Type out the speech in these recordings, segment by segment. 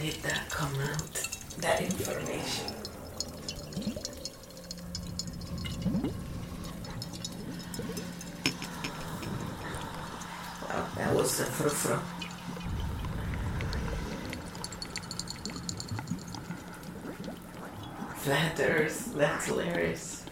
did that come out? That information. Wow, that was a frufru. Flat Earth, that's hilarious.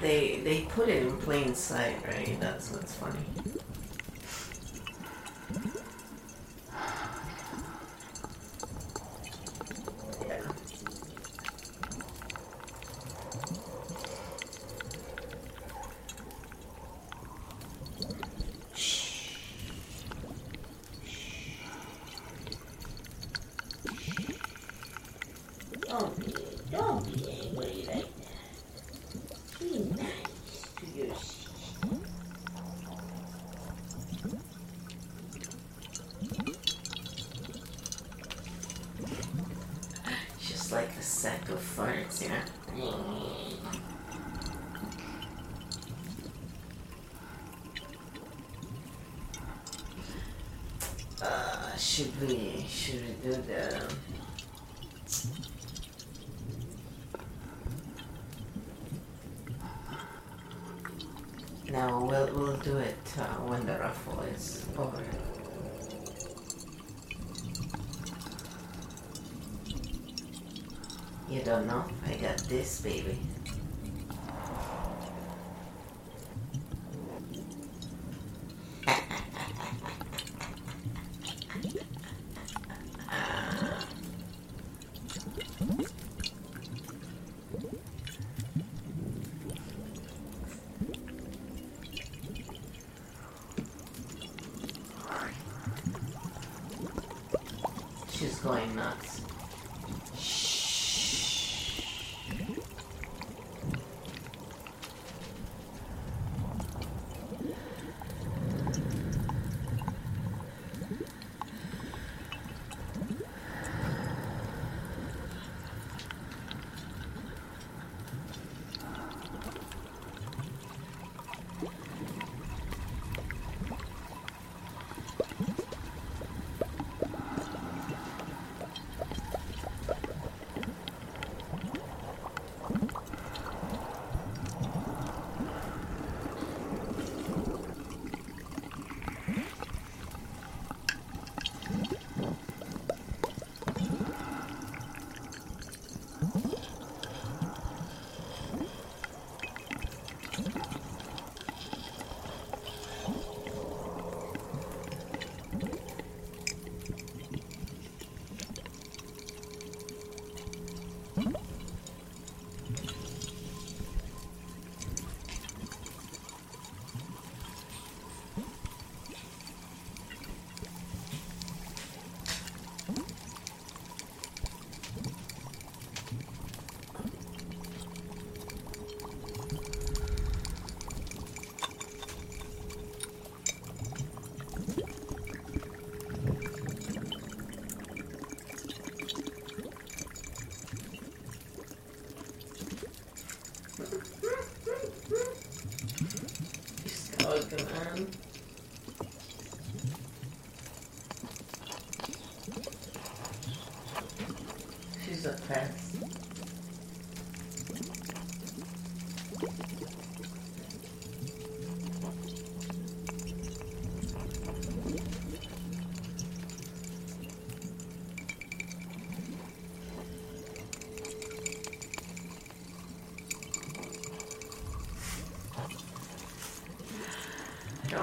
They they put it in plain sight, right? That's what's funny. Yeah. Don't be, don't be angry like that. Be nice to your sister. Just like a sack of farts, yeah. Uh, should we should we do the now No, we'll we'll do it uh, when the ruffle is over. You don't know? I got this baby. She's going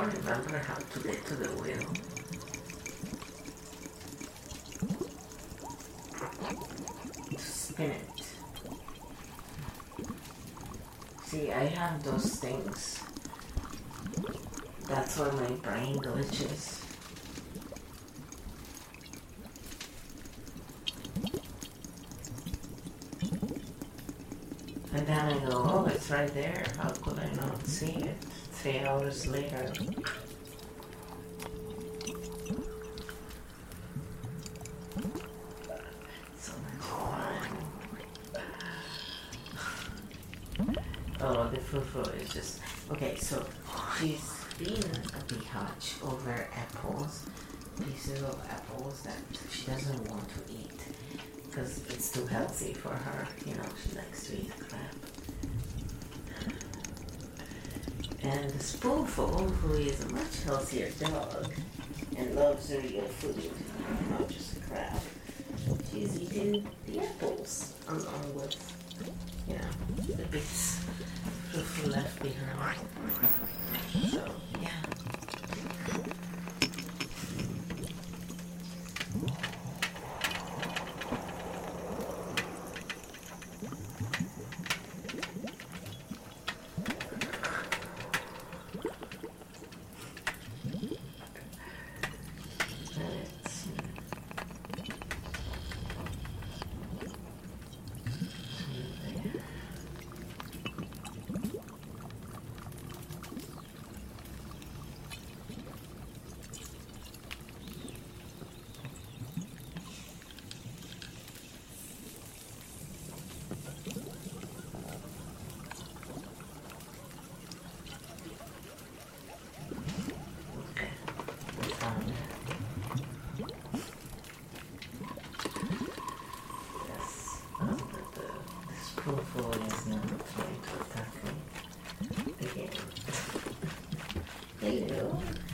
remember how to get to the wheel. Spin it. See, I have those things. That's where my brain glitches. And then I go, oh, it's right there. How could I not see it? Three hours later. Oh, the fufu is just okay. So she's been a bihatch over apples, pieces of apples that she doesn't want to eat because it's too healthy for her. You know, she likes to eat crap. And the spoonful, who is a much healthier dog and loves real food, not just crap, she's eating the apples. along with, you know, the bits fufu left behind. So, yeah. Let's see.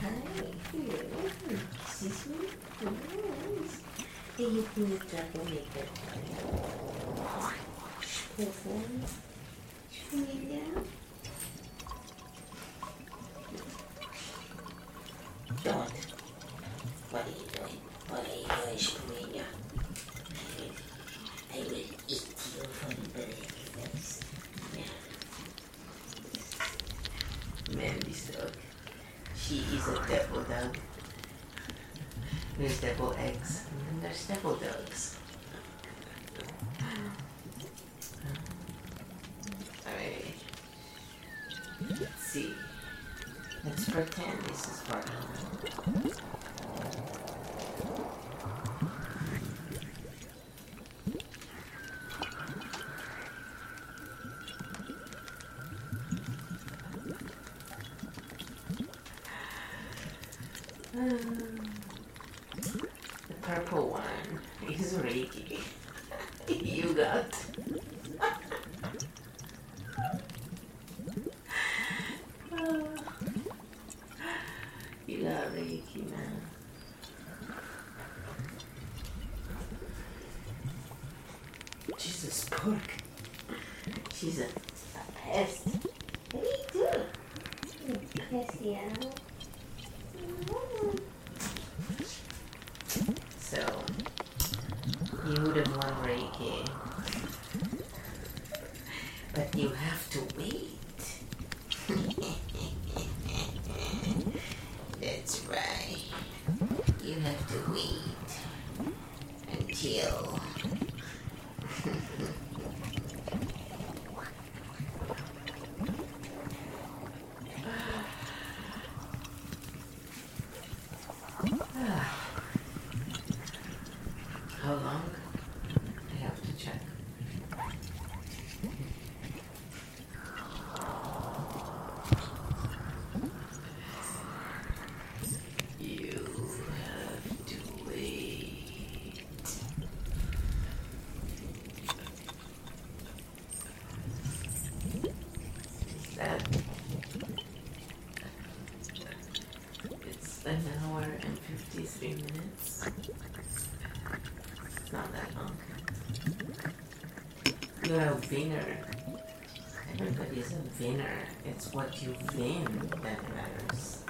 Hi, here. Excuse me? Yes. Hey, you can drop your makeup. And fifty-three minutes. It's not that long. You're a winner. Everybody's a winner. It's what you win that matters.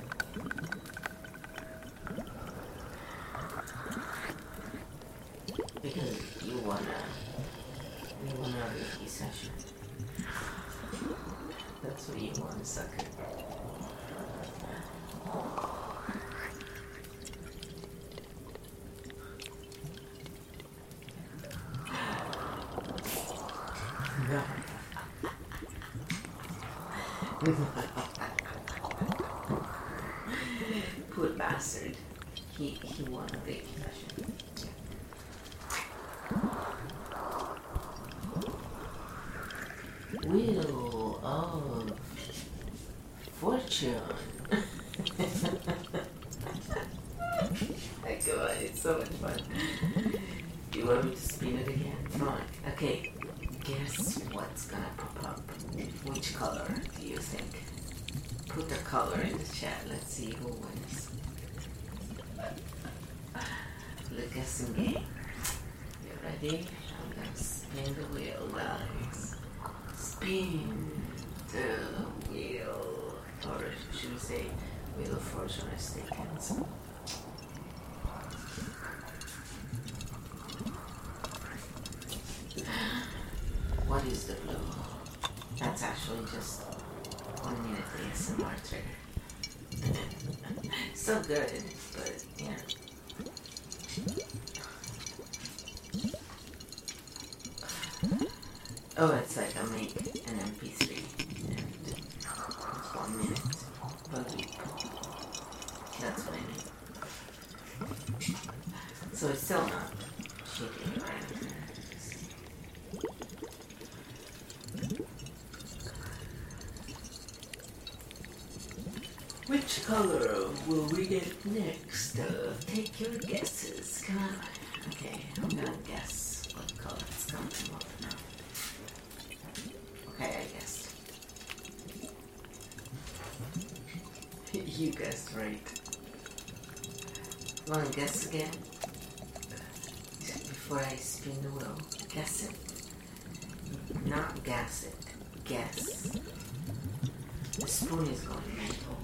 Because you wanna, you wanna Reiki session. That's what you want, sucker. No. Poor bastard. He he won a big session. Wheel of Fortune. My God, it's so much fun. Do you want me to spin it again? Fine. Okay. Guess what's gonna pop up? Which color think? Put a color in the chat. Let's see who wins. The guessing game. You ready? I'm gonna spin the wheel, guys. Spin the wheel. Or should we say wheel of fortune is taken. What is the blue? That's actually just one minute ASMR trigger. so good, but yeah. Oh, it's like I make an MP3 and one minute per week. That's what I mean. So it's still not shitty Which color will we get next? Uh, take your guesses. Come on. Okay, I'm gonna guess what color it's going to up now. Okay, I guessed. you guessed right. Wanna guess again? Before I spin the wheel. Guess it. Not guess it. Guess. The spoon is going mental.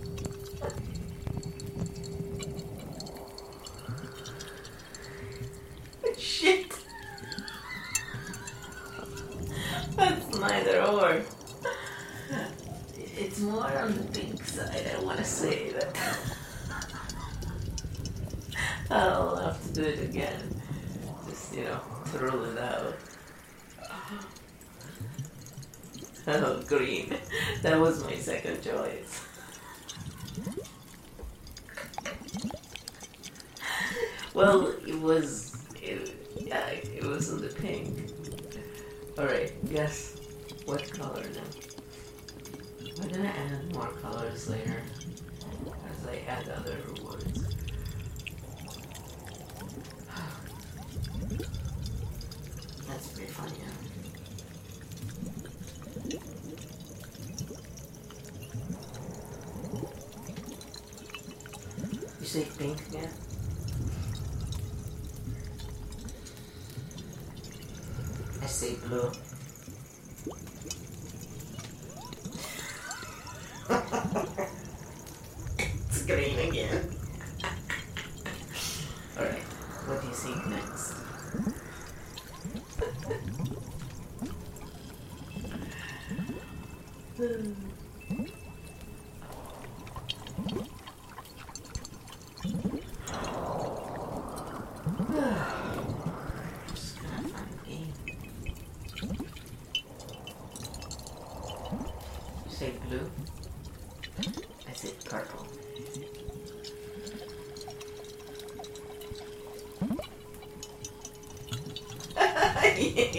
That was my second choice. well, it was. It, yeah, it was in the pink. Alright, guess what color now? We're gonna add more colors later as I add other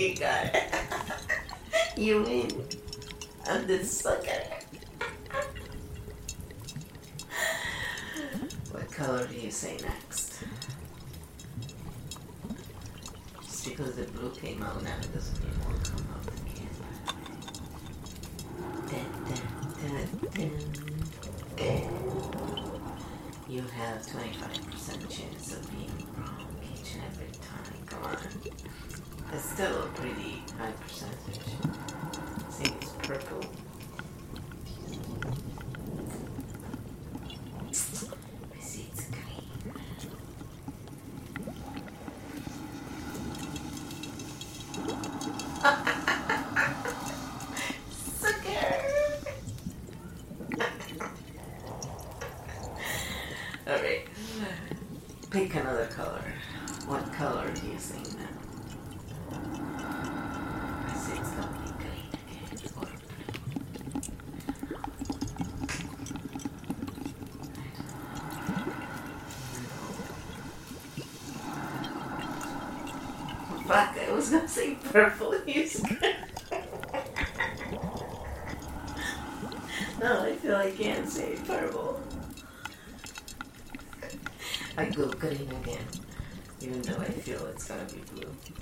You got it. you win. I'm the feel It's gonna be blue.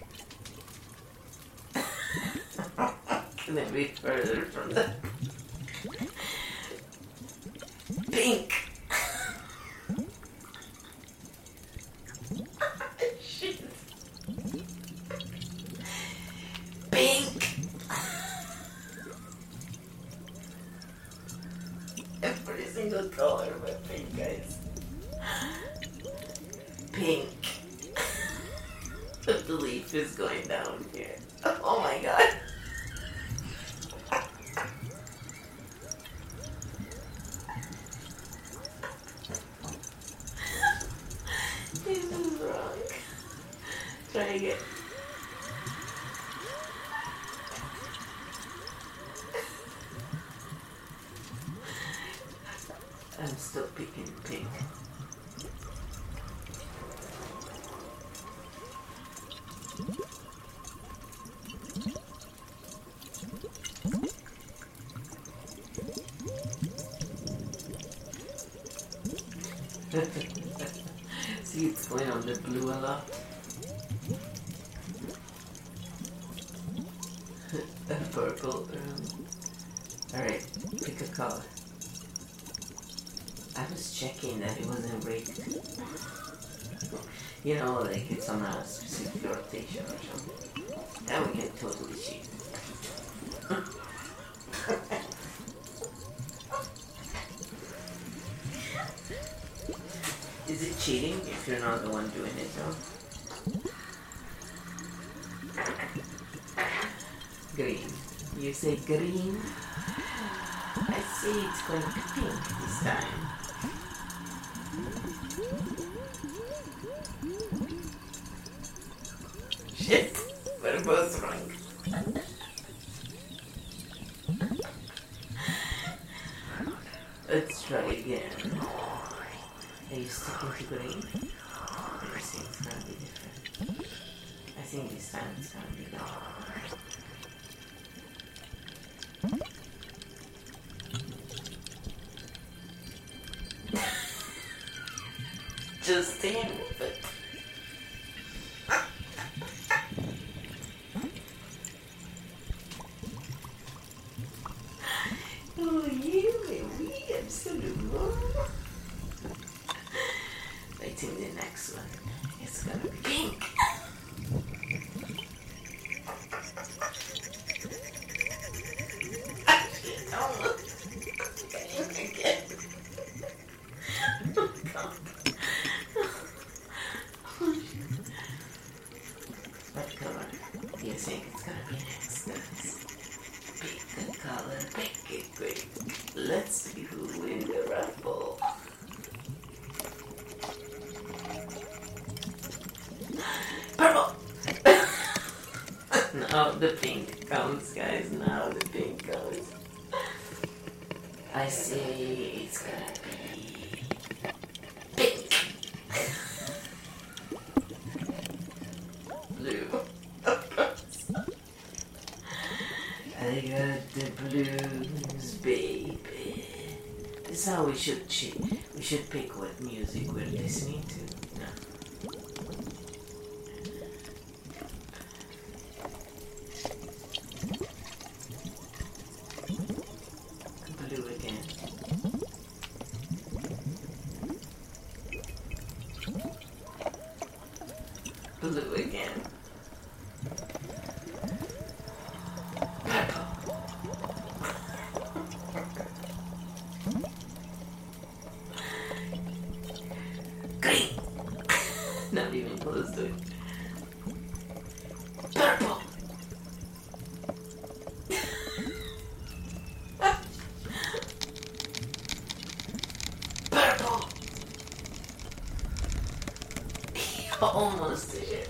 Be further from the pink? Shit. Pink. Every single color but pink, guys. Pink. the leaf is going down here. Oh my god. this is wrong. Try again. I'm still picking pink. See, it's going on the blue a purple. Alright, pick a color. I was checking that it wasn't rigged. You know, like it's on a specific rotation or something. Now we can totally cheat. You're not the one doing it though? Green. You say green? I see it's going pink this time. The pink comes, guys. Now the pink comes. I see it's gonna be pink. Blue. I got the blues, baby. This is how we should ch- we should pick what music we're listening to. almost did.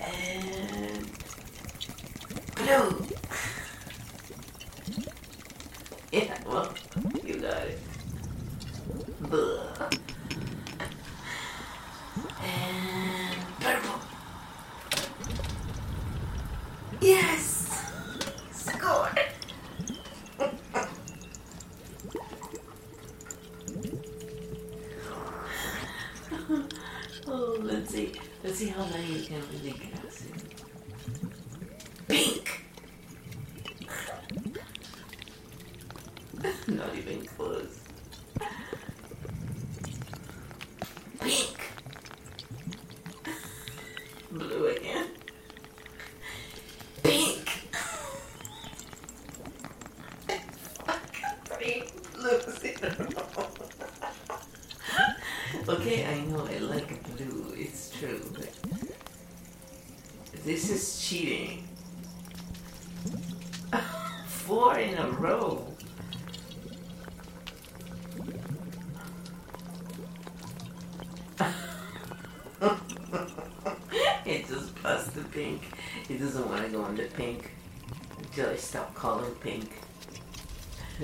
and blue. yeah, well, you got it. Blah. And purple. Yes. cheating. Four in a row. it just plus the pink. It doesn't want to go on the pink until I stop calling pink.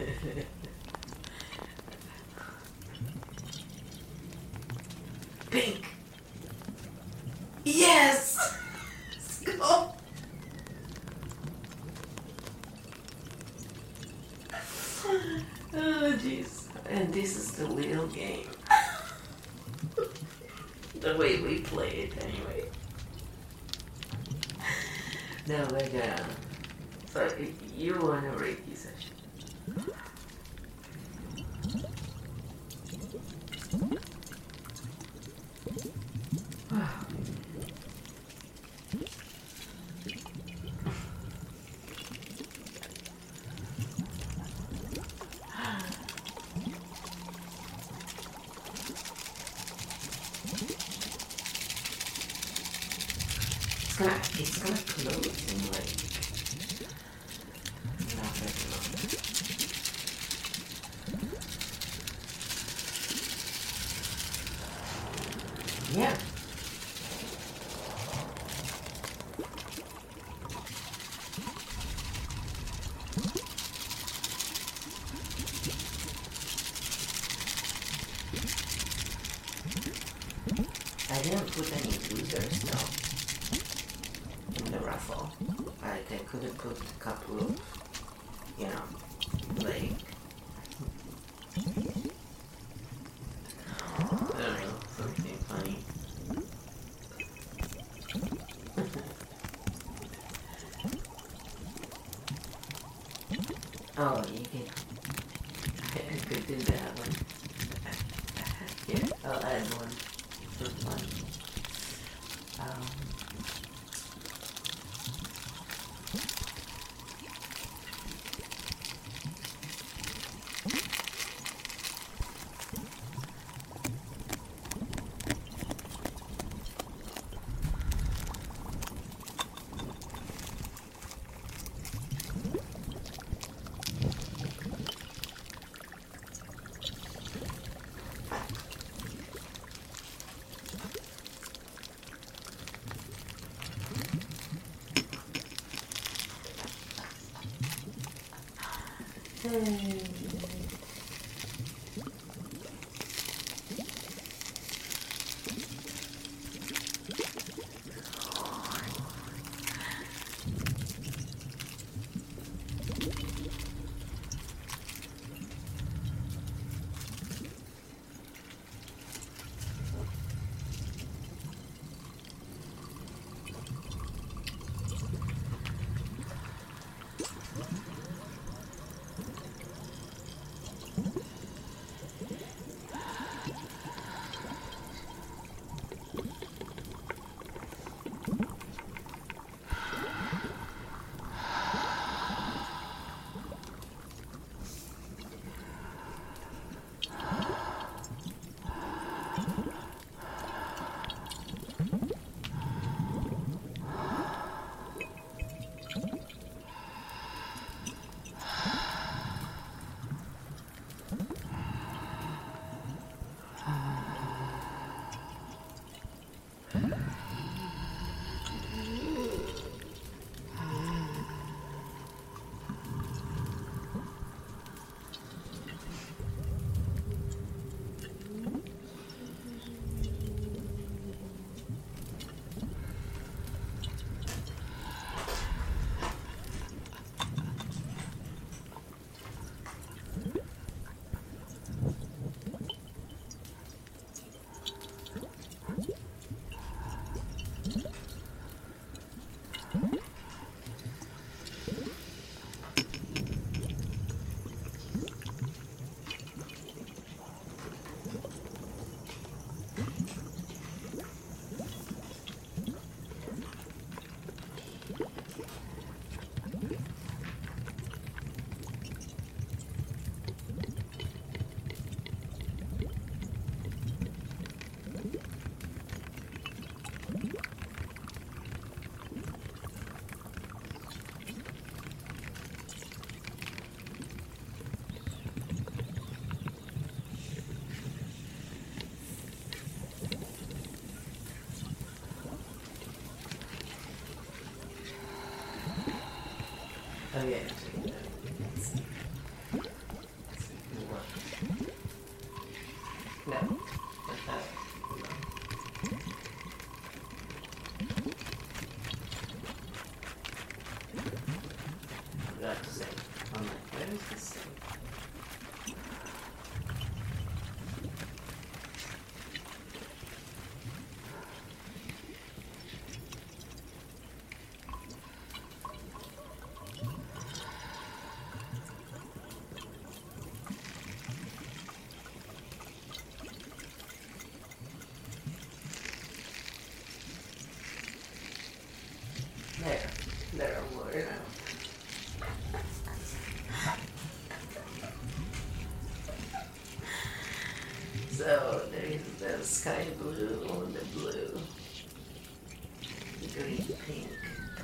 Aonde? 嗯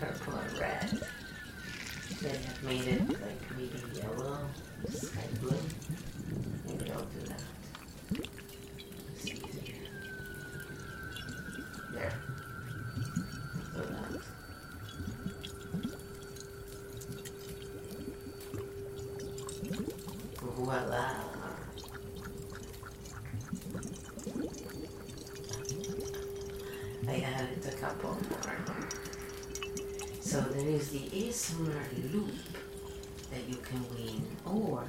purple and red. They have made it like maybe yellow. similar loop that you can win, or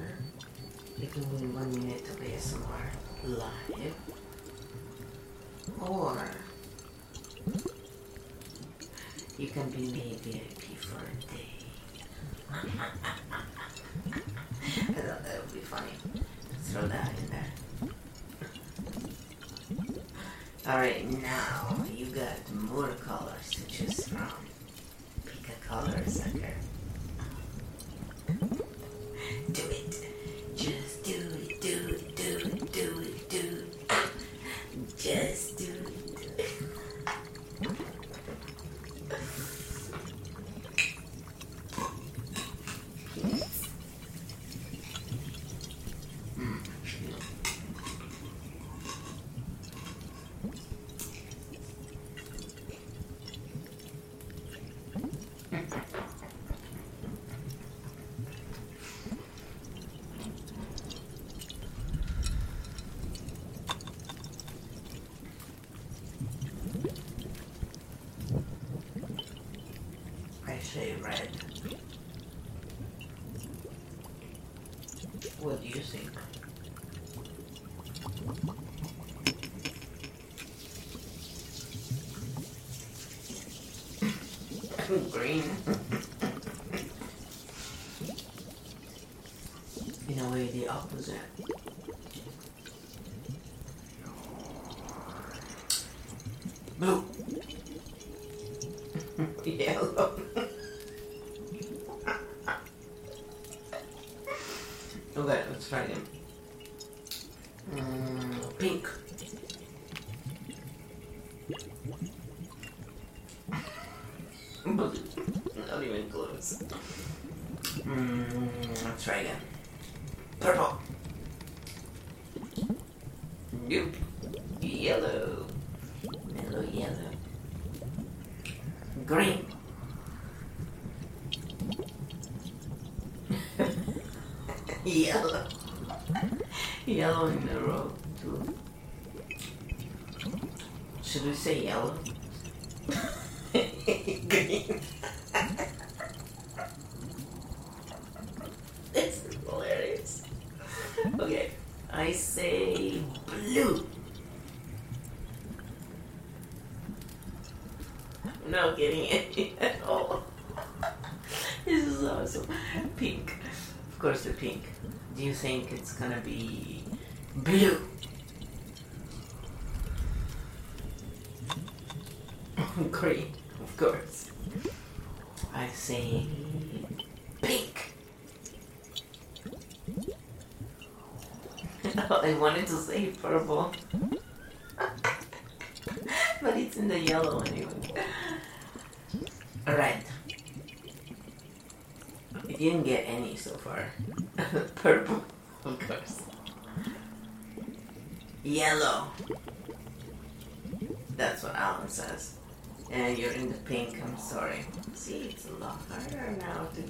you can win one minute of ASMR live, or you can be made VIP for a day. I thought that would be funny. Throw that in there. Alright, now. Yep. Yellow. Mellow yellow. Green. yellow. Yellow in a row, too. Should we say yellow? Green. do you think it's going to be blue?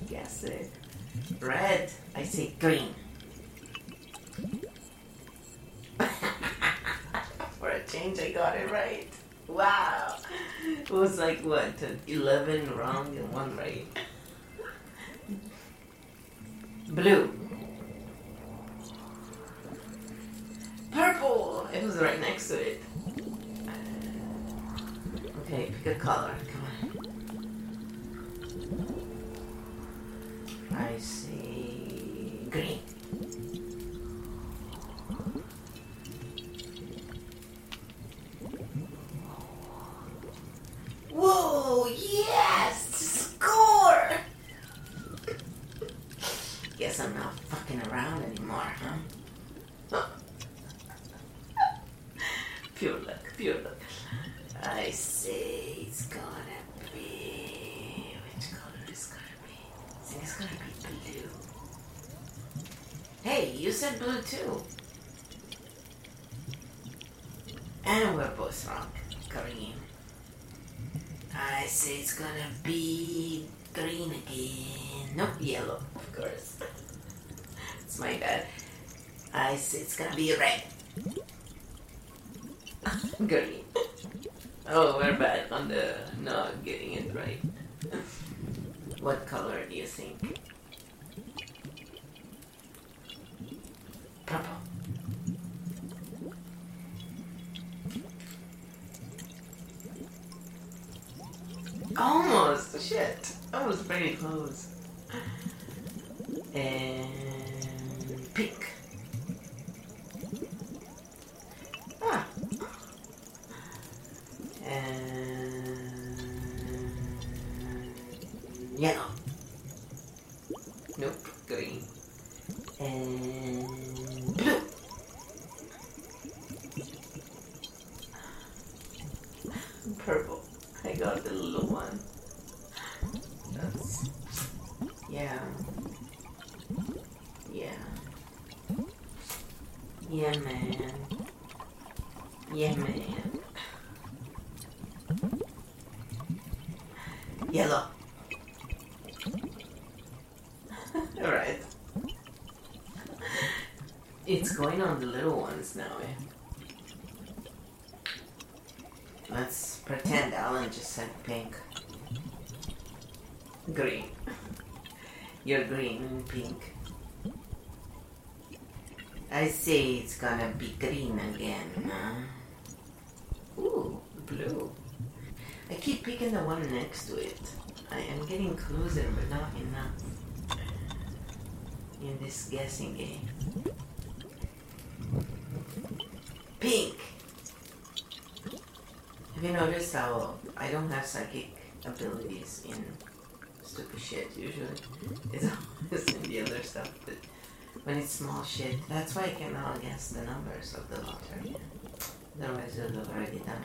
Guess it. Red, I say green. For a change, I got it right. Wow. It was like what, 11 wrong and one right. Blue. Purple! It was right next to it. Okay, pick a color. Come on. I see green. Whoa! Yes! Score! Guess I'm not fucking around anymore, huh? pure luck, pure luck. I see, it's gonna be. Which color is gonna be? I think it's gonna be blue. Hey, you said blue too. And we're both wrong. Green. I say it's gonna be green again. Nope, yellow, of course. it's my bad. I say it's gonna be red. green. Oh, we're back on the not getting it right. What color do you think? Purple. Almost. Shit. That was very close. And pink. Ah. And yellow. Nope. Green. And blue. Purple. I got the little one. That's yeah. Yeah. Yeah man. Yeah man. Yellow. Alright. It's going on the little ones now, eh? Let's pretend Alan just said pink. Green. You're green and pink. I say it's gonna be green again. Huh? Ooh, blue. I keep picking the one next to it. I am getting closer, but not enough. In this guessing game. Pink! Have you noticed how I don't have psychic abilities in stupid shit usually? It's always in the other stuff, but when it's small shit, that's why I cannot guess the numbers of the lottery. Otherwise, I would have already done.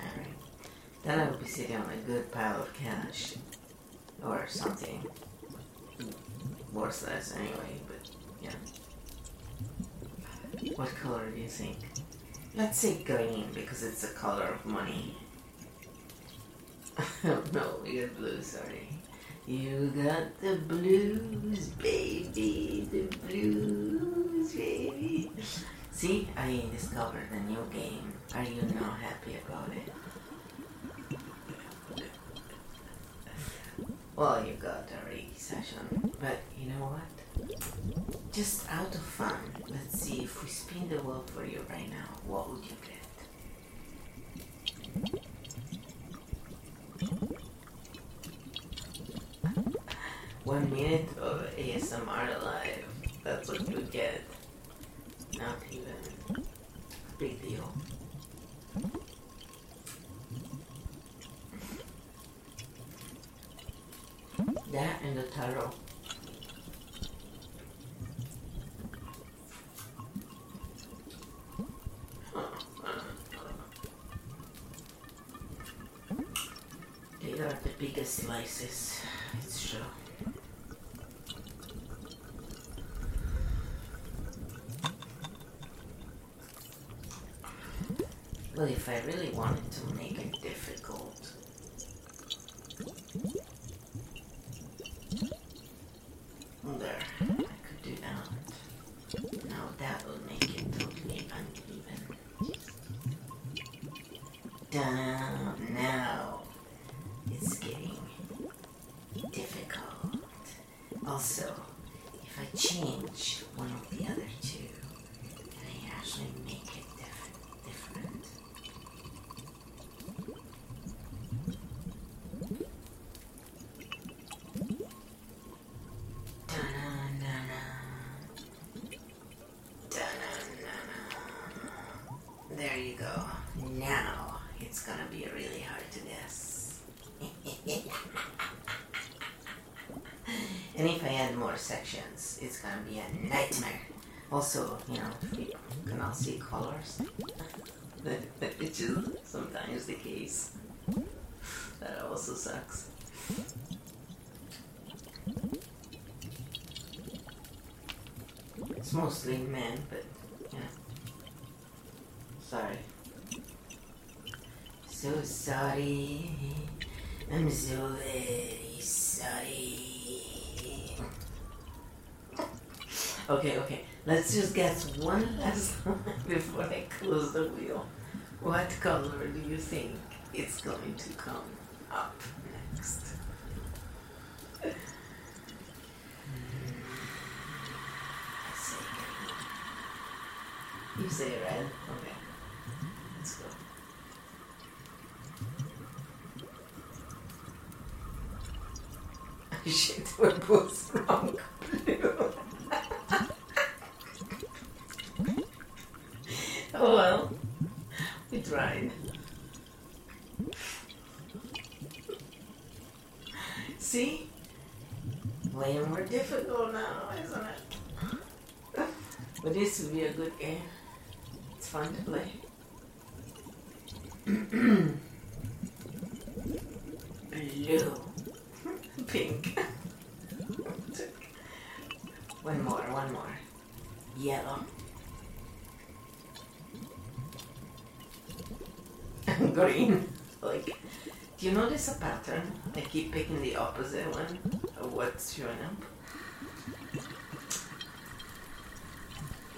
Then I would be sitting on a good pile of cash or something worthless anyway, but yeah. What color do you think? Let's say green because it's the color of money. Oh, no, we got blue, sorry. You got the blues, baby, the blues, baby. See, I discovered a new game. Are you now happy about it? Well, you got a Reiki session, but you know what? Just out of fun, let's see if we spin the wheel for you right now. What would you get? One minute of ASMR live. That's what you get. Not even a big deal. That and the tarot. They are the biggest slices. It's true. Well, if I really wanted to make it difficult, difficult. Also, if I change one of the other two, then I actually make it diff- different. Da-na-na-na. Da-na-na-na. There you go. Now it's gonna be really hard to guess. and if I add more sections, it's gonna be a nightmare. Also, you know, you can all see colors, sometimes the case. That also sucks. It's mostly men, but yeah. Sorry. So sorry. I'm so very sorry. Okay, okay. Let's just guess one last one before I close the wheel. What color do you think is going to come up next? You say red? Okay. Let's go. Shit, we're both wrong. Oh well. We tried. See? Way more difficult now, isn't it? But this would be a good game. It's fun to play. Blue. Pink. one more, one more. Yellow. Green. Like, do you notice a pattern? I keep picking the opposite one of what's showing up.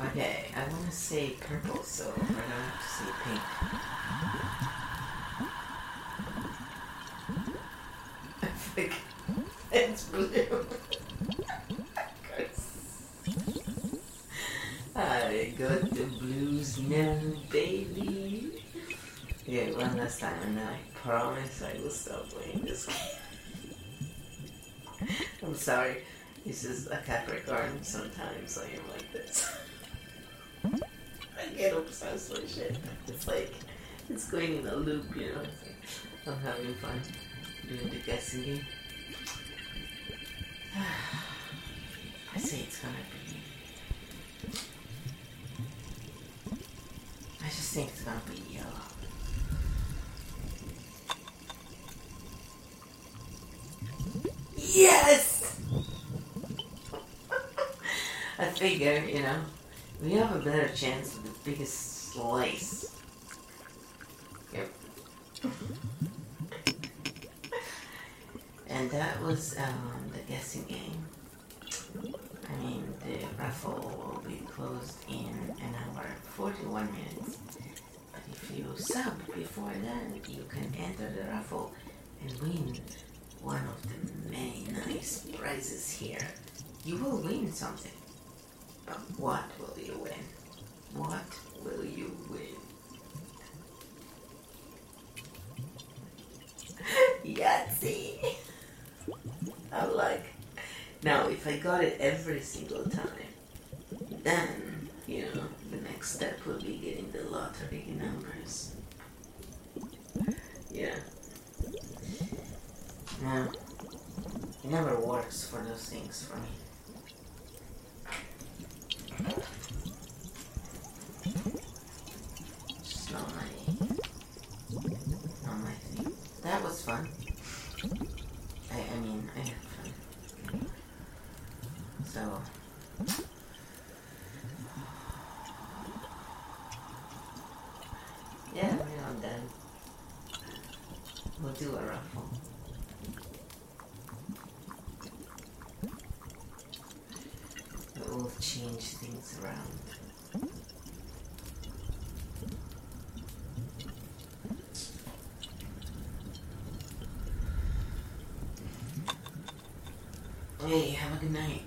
Okay, I want to say purple, so I don't to say pink. like, it's blue. I got the blues now, baby. Yeah, one last time, and I promise I will stop playing this game. I'm sorry. This is a Capricorn. Sometimes I am like this. I get obsessed with shit. It's like it's going in a loop, you know. Like, I'm having fun doing the guessing game. I say it's gonna be. I just think it's gonna be Yes! I figure, you know, we have a better chance with the biggest slice. Yep. and that was um, the guessing game. I mean, the raffle will be closed in an hour, 41 minutes. But if you sub before then, you can enter the raffle and win one of the many nice prizes here. You will win something. But what will you win? What will you win? Yahtzee! I'm like, now if I got it every single time, then, you know, the next step will be getting the lottery numbers. Yeah. No. It never works for those things for me. Just not my not my. That was fun. I mean I had fun. So Yeah, we're done. We'll do a raffle. Will change things around. Hey, have a good night.